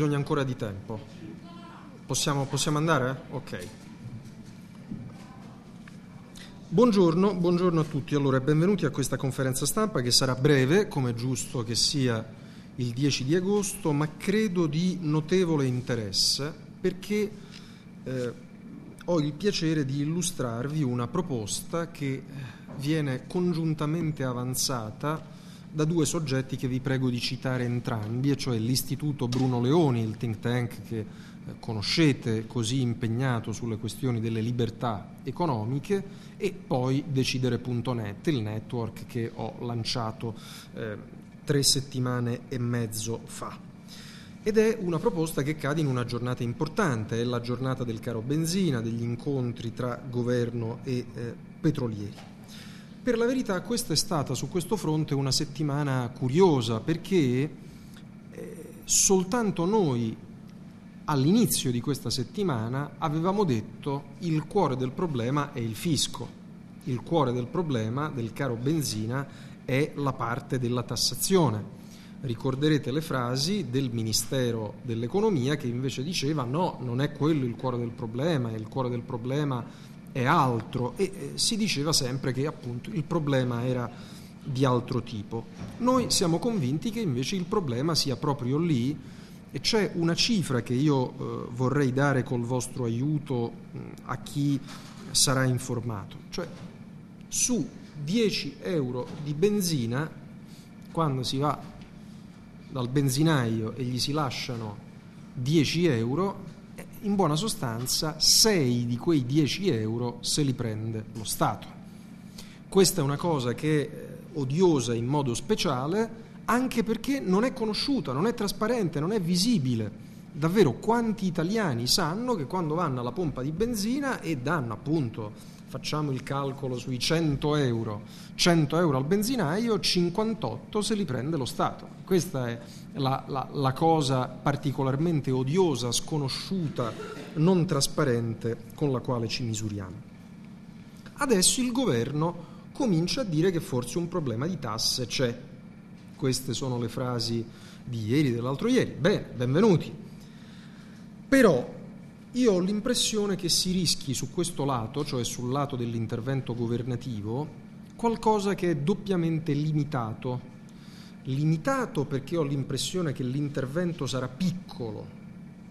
bisogna ancora di tempo. Possiamo, possiamo andare? Ok. Buongiorno, buongiorno, a tutti. Allora, benvenuti a questa conferenza stampa che sarà breve, come è giusto che sia il 10 di agosto, ma credo di notevole interesse perché eh, ho il piacere di illustrarvi una proposta che viene congiuntamente avanzata da due soggetti che vi prego di citare entrambi, e cioè l'Istituto Bruno Leoni, il think tank che eh, conoscete così impegnato sulle questioni delle libertà economiche, e poi decidere.net, il network che ho lanciato eh, tre settimane e mezzo fa. Ed è una proposta che cade in una giornata importante, è la giornata del caro benzina, degli incontri tra governo e eh, petrolieri. Per la verità questa è stata su questo fronte una settimana curiosa perché eh, soltanto noi all'inizio di questa settimana avevamo detto il cuore del problema è il fisco, il cuore del problema del caro benzina è la parte della tassazione. Ricorderete le frasi del Ministero dell'Economia che invece diceva no, non è quello il cuore del problema, il cuore del problema è altro e eh, si diceva sempre che appunto il problema era di altro tipo. Noi siamo convinti che invece il problema sia proprio lì e c'è una cifra che io eh, vorrei dare col vostro aiuto mh, a chi sarà informato, cioè su 10 euro di benzina, quando si va dal benzinaio e gli si lasciano 10 euro, in buona sostanza 6 di quei 10 euro se li prende lo Stato. Questa è una cosa che è odiosa in modo speciale anche perché non è conosciuta, non è trasparente, non è visibile. Davvero quanti italiani sanno che quando vanno alla pompa di benzina e danno appunto, facciamo il calcolo sui 100 euro, 100 euro al benzinaio, 58 se li prende lo Stato. Questa è la, la, la cosa particolarmente odiosa, sconosciuta, non trasparente con la quale ci misuriamo. Adesso il governo comincia a dire che forse un problema di tasse c'è. Queste sono le frasi di ieri, dell'altro ieri. Bene, benvenuti. Però io ho l'impressione che si rischi su questo lato, cioè sul lato dell'intervento governativo, qualcosa che è doppiamente limitato limitato perché ho l'impressione che l'intervento sarà piccolo,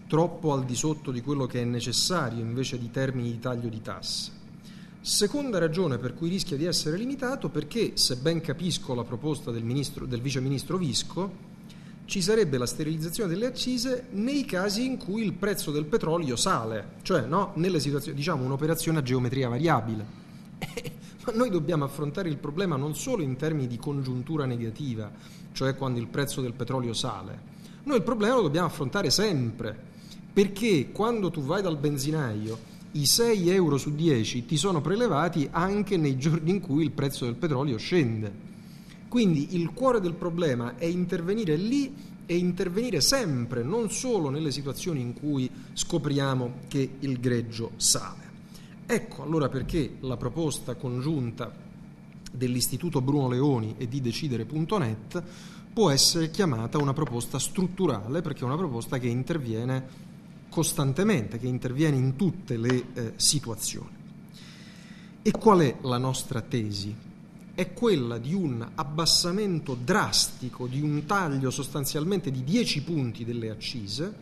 troppo al di sotto di quello che è necessario invece di termini di taglio di tasse. Seconda ragione per cui rischia di essere limitato perché, se ben capisco la proposta del, ministro, del vice ministro Visco, ci sarebbe la sterilizzazione delle accise nei casi in cui il prezzo del petrolio sale, cioè no, nelle situazioni, diciamo un'operazione a geometria variabile. Ma noi dobbiamo affrontare il problema non solo in termini di congiuntura negativa, cioè quando il prezzo del petrolio sale. Noi il problema lo dobbiamo affrontare sempre, perché quando tu vai dal benzinaio i 6 euro su 10 ti sono prelevati anche nei giorni in cui il prezzo del petrolio scende. Quindi il cuore del problema è intervenire lì e intervenire sempre, non solo nelle situazioni in cui scopriamo che il greggio sale. Ecco allora perché la proposta congiunta dell'Istituto Bruno Leoni e di decidere.net può essere chiamata una proposta strutturale perché è una proposta che interviene costantemente, che interviene in tutte le eh, situazioni. E qual è la nostra tesi? È quella di un abbassamento drastico, di un taglio sostanzialmente di 10 punti delle accise,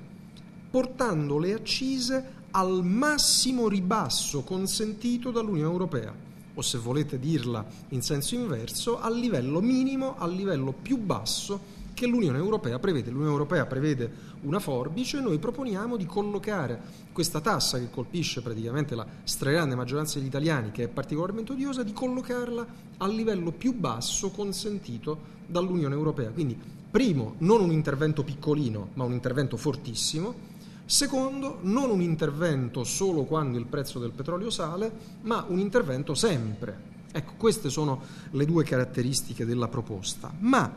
portando le accise al massimo ribasso consentito dall'Unione Europea o se volete dirla in senso inverso, al livello minimo, al livello più basso che l'Unione Europea prevede. L'Unione Europea prevede una forbice noi proponiamo di collocare questa tassa che colpisce praticamente la stragrande maggioranza degli italiani, che è particolarmente odiosa, di collocarla al livello più basso consentito dall'Unione Europea. Quindi, primo, non un intervento piccolino, ma un intervento fortissimo Secondo, non un intervento solo quando il prezzo del petrolio sale, ma un intervento sempre. Ecco, queste sono le due caratteristiche della proposta. Ma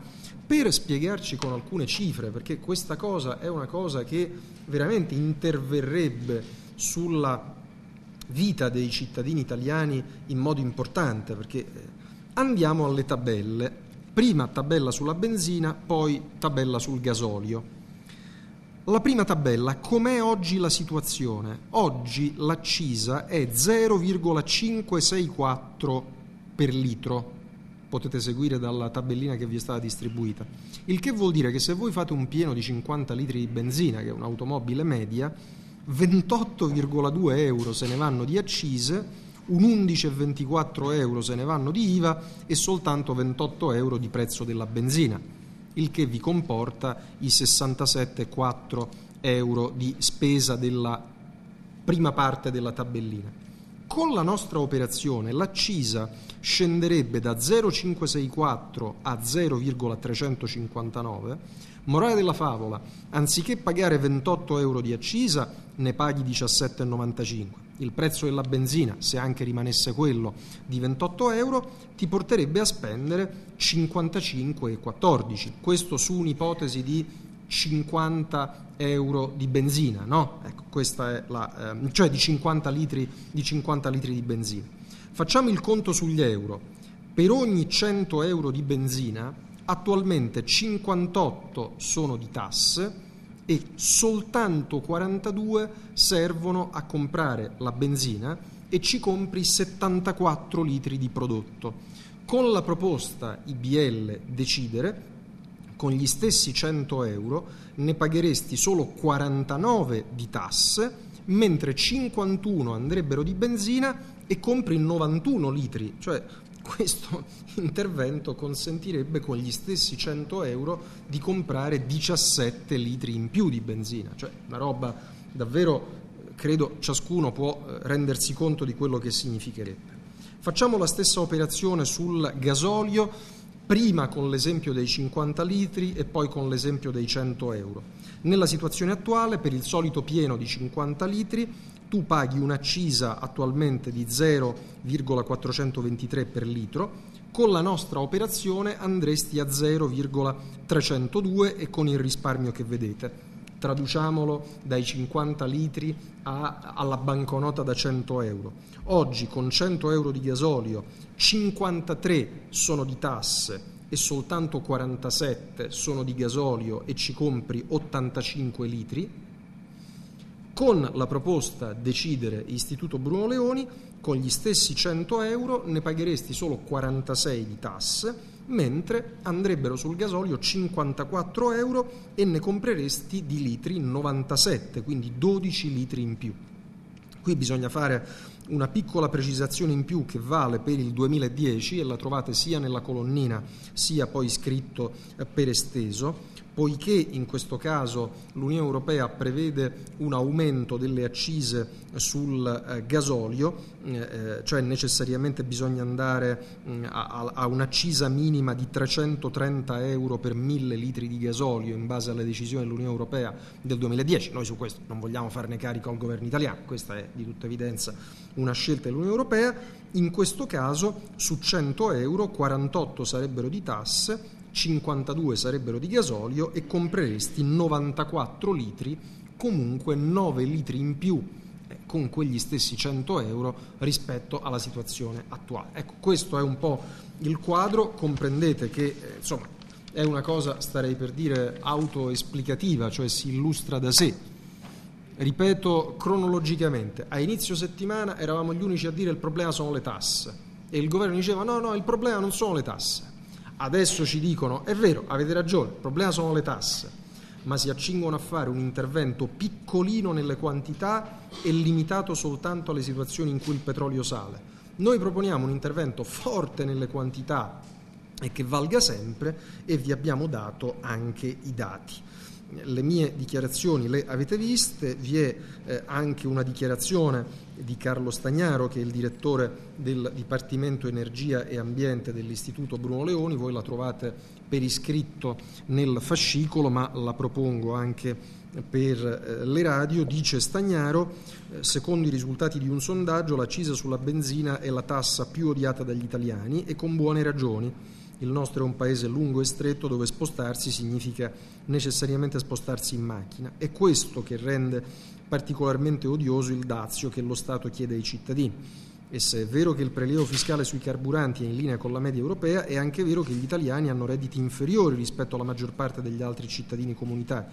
per spiegarci con alcune cifre, perché questa cosa è una cosa che veramente interverrebbe sulla vita dei cittadini italiani in modo importante, perché eh, andiamo alle tabelle. Prima tabella sulla benzina, poi tabella sul gasolio. La prima tabella, com'è oggi la situazione? Oggi l'accisa è 0,564 per litro, potete seguire dalla tabellina che vi è stata distribuita, il che vuol dire che se voi fate un pieno di 50 litri di benzina, che è un'automobile media, 28,2 euro se ne vanno di accise, un 11,24 euro se ne vanno di IVA e soltanto 28 euro di prezzo della benzina, il che vi comporta i 67,4 euro di spesa della prima parte della tabellina. Con la nostra operazione l'accisa scenderebbe da 0,564 a 0,359. Morale della favola, anziché pagare 28 euro di accisa, ne paghi 17,95 il prezzo della benzina, se anche rimanesse quello di 28 euro, ti porterebbe a spendere 55,14. Questo su un'ipotesi di 50 euro di benzina, no? Ecco, la, eh, cioè di 50, litri, di 50 litri di benzina. Facciamo il conto sugli euro. Per ogni 100 euro di benzina, attualmente 58 sono di tasse, e soltanto 42 servono a comprare la benzina e ci compri 74 litri di prodotto. Con la proposta IBL decidere, con gli stessi 100 euro ne pagheresti solo 49 di tasse, mentre 51 andrebbero di benzina e compri 91 litri, cioè questo intervento consentirebbe con gli stessi 100 euro di comprare 17 litri in più di benzina, cioè una roba davvero, credo ciascuno può eh, rendersi conto di quello che significherebbe. Facciamo la stessa operazione sul gasolio, prima con l'esempio dei 50 litri e poi con l'esempio dei 100 euro. Nella situazione attuale, per il solito pieno di 50 litri, tu paghi un'accisa attualmente di 0,423 per litro, con la nostra operazione andresti a 0,302 e con il risparmio che vedete. Traduciamolo dai 50 litri a, alla banconota da 100 euro. Oggi con 100 euro di gasolio 53 sono di tasse e soltanto 47 sono di gasolio e ci compri 85 litri, con la proposta Decidere Istituto Bruno Leoni, con gli stessi 100 euro ne pagheresti solo 46 di tasse, mentre andrebbero sul gasolio 54 euro e ne compreresti di litri 97, quindi 12 litri in più. Qui bisogna fare una piccola precisazione in più che vale per il 2010 e la trovate sia nella colonnina sia poi scritto per esteso poiché in questo caso l'Unione Europea prevede un aumento delle accise sul eh, gasolio, eh, eh cioè necessariamente bisogna andare mm, a, un'accisa minima di 330 euro per mille litri di gasolio in base alle decisioni dell'Unione Europea del 2010. Noi su questo non vogliamo farne carico al governo italiano, questa è di tutta evidenza una scelta dell'Unione Europea. In questo caso su 100 euro 48 sarebbero di tasse 52 sarebbero di gasolio e compreresti 94 litri, comunque 9 litri in più eh, con quegli stessi 100 euro rispetto alla situazione attuale. Ecco, questo è un po' il quadro, comprendete che eh, insomma è una cosa, starei per dire, autoesplicativa, cioè si illustra da sé. Ripeto cronologicamente, a inizio settimana eravamo gli unici a dire il problema sono le tasse e il governo diceva no, no, il problema non sono le tasse Adesso ci dicono, è vero, avete ragione, il problema sono le tasse, ma si accingono a fare un intervento piccolino nelle quantità e limitato soltanto alle situazioni in cui il petrolio sale. Noi proponiamo un intervento forte nelle quantità e che valga sempre e vi abbiamo dato anche i dati le mie dichiarazioni le avete viste, vi è eh, anche una dichiarazione di Carlo Stagnaro che è il direttore del Dipartimento Energia e Ambiente dell'Istituto Bruno Leoni, voi la trovate per iscritto nel fascicolo ma la propongo anche per eh, le radio, dice Stagnaro, eh, secondo i risultati di un sondaggio l'accisa sulla benzina è la tassa più odiata dagli italiani e con buone ragioni il nostro è un paese lungo e stretto dove spostarsi significa necessariamente spostarsi in macchina. È questo che rende particolarmente odioso il dazio che lo Stato chiede ai cittadini. E se è vero che il prelievo fiscale sui carburanti è in linea con la media europea, è anche vero che gli italiani hanno redditi inferiori rispetto alla maggior parte degli altri cittadini comunitari.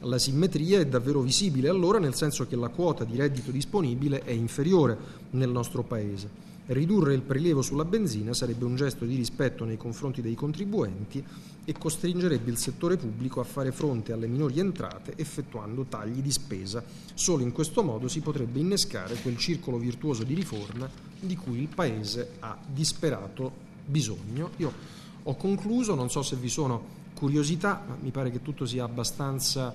la simmetria è davvero visibile allora nel senso che la quota di reddito disponibile è inferiore nel nostro Paese. Ridurre il prelievo sulla benzina sarebbe un gesto di rispetto nei confronti dei contribuenti e costringerebbe il settore pubblico a fare fronte alle minori entrate effettuando tagli di spesa. Solo in questo modo si potrebbe innescare quel circolo virtuoso di riforma di cui il Paese ha disperato bisogno. Io ho concluso, non so se vi sono curiosità, ma mi pare che tutto sia abbastanza,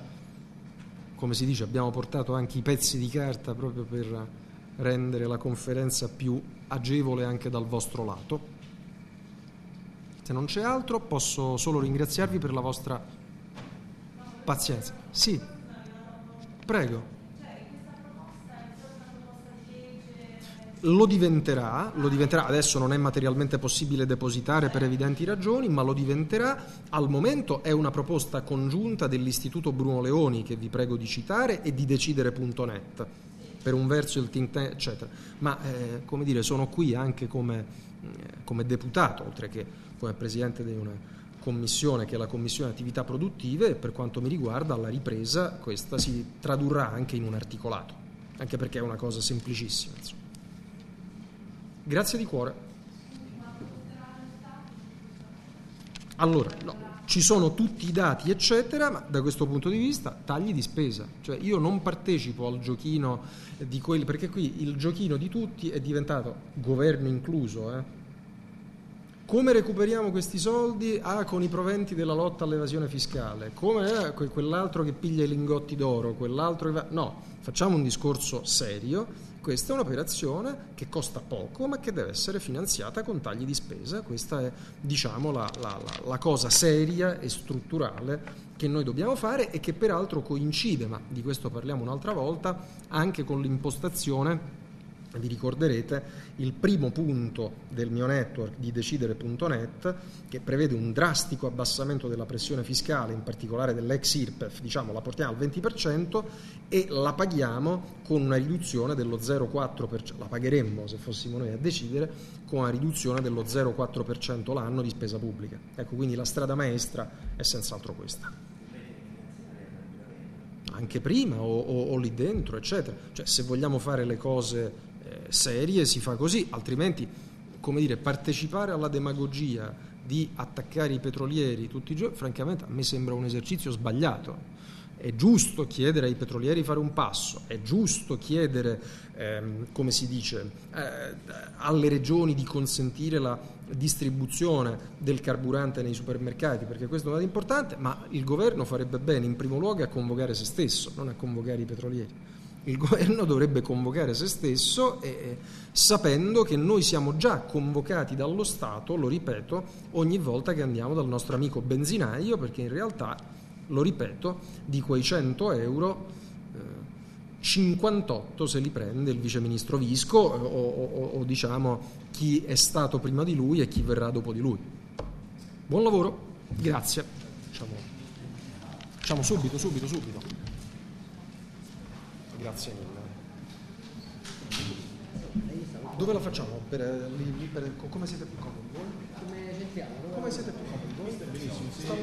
come si dice, abbiamo portato anche i pezzi di carta proprio per rendere la conferenza più agevole anche dal vostro lato. Se non c'è altro posso solo ringraziarvi per la vostra pazienza. Sì, prego. Lo diventerà, lo diventerà, adesso non è materialmente possibile depositare per evidenti ragioni, ma lo diventerà. Al momento è una proposta congiunta dell'Istituto Bruno Leoni, che vi prego di citare, e di decidere.net. Per un verso il think tank, eccetera. Ma, eh, come dire, sono qui anche come, eh, come deputato, oltre che come presidente di una commissione che è la commissione attività produttive e per quanto mi riguarda alla ripresa questa si tradurrà anche in un articolato, anche perché è una cosa semplicissima. Grazie di cuore. Allora, no, ci sono tutti i dati, eccetera, ma da questo punto di vista tagli di spesa. Cioè io non partecipo al giochino di quelli, perché qui il giochino di tutti è diventato, governo incluso, eh, come recuperiamo questi soldi? Ah, con i proventi della lotta all'evasione fiscale. Come eh, quell'altro che piglia i lingotti d'oro, quell'altro che va... No, facciamo un discorso serio questa è un'operazione che costa poco ma che deve essere finanziata con tagli di spesa, questa è diciamo, la, la, la, cosa seria e strutturale che noi dobbiamo fare e che peraltro coincide, ma di questo parliamo un'altra volta, anche con l'impostazione vi ricorderete il primo punto del mio network di decidere.net che prevede un drastico abbassamento della pressione fiscale, in particolare dell'ex IRPEF, diciamo la portiamo al 20% e la paghiamo con una riduzione dello 0,4%, la pagheremmo se fossimo noi a decidere, con una riduzione dello 0,4% l'anno di spesa pubblica. Ecco, quindi la strada maestra è senz'altro questa anche prima o, o, o, lì dentro, eccetera. Cioè, se vogliamo fare le cose serie si fa così, altrimenti, come dire, partecipare alla demagogia di attaccare i petrolieri tutti i giorni, francamente a me sembra un esercizio sbagliato. È giusto chiedere ai petrolieri di fare un passo, è giusto chiedere, ehm, come si dice, eh, alle regioni di consentire la distribuzione del carburante nei supermercati, perché questo è un dato importante, ma il governo farebbe bene in primo luogo a convocare se stesso, non a convocare i petrolieri il governo dovrebbe convocare se stesso eh, sapendo che noi siamo già convocati dallo Stato, lo ripeto, ogni volta che andiamo dal nostro amico benzinaio, perché in realtà, lo ripeto, di quei 100 euro eh, 58 se li prende il viceministro Visco eh, o, o, o diciamo chi è stato prima di lui e chi verrà dopo di lui. Buon lavoro, grazie. Facciamo, facciamo subito, subito, subito. Grazie mille. Dove la facciamo? Per, per, come siete più comodi? Come sentiamo? Come siete più comodi? Benissimo.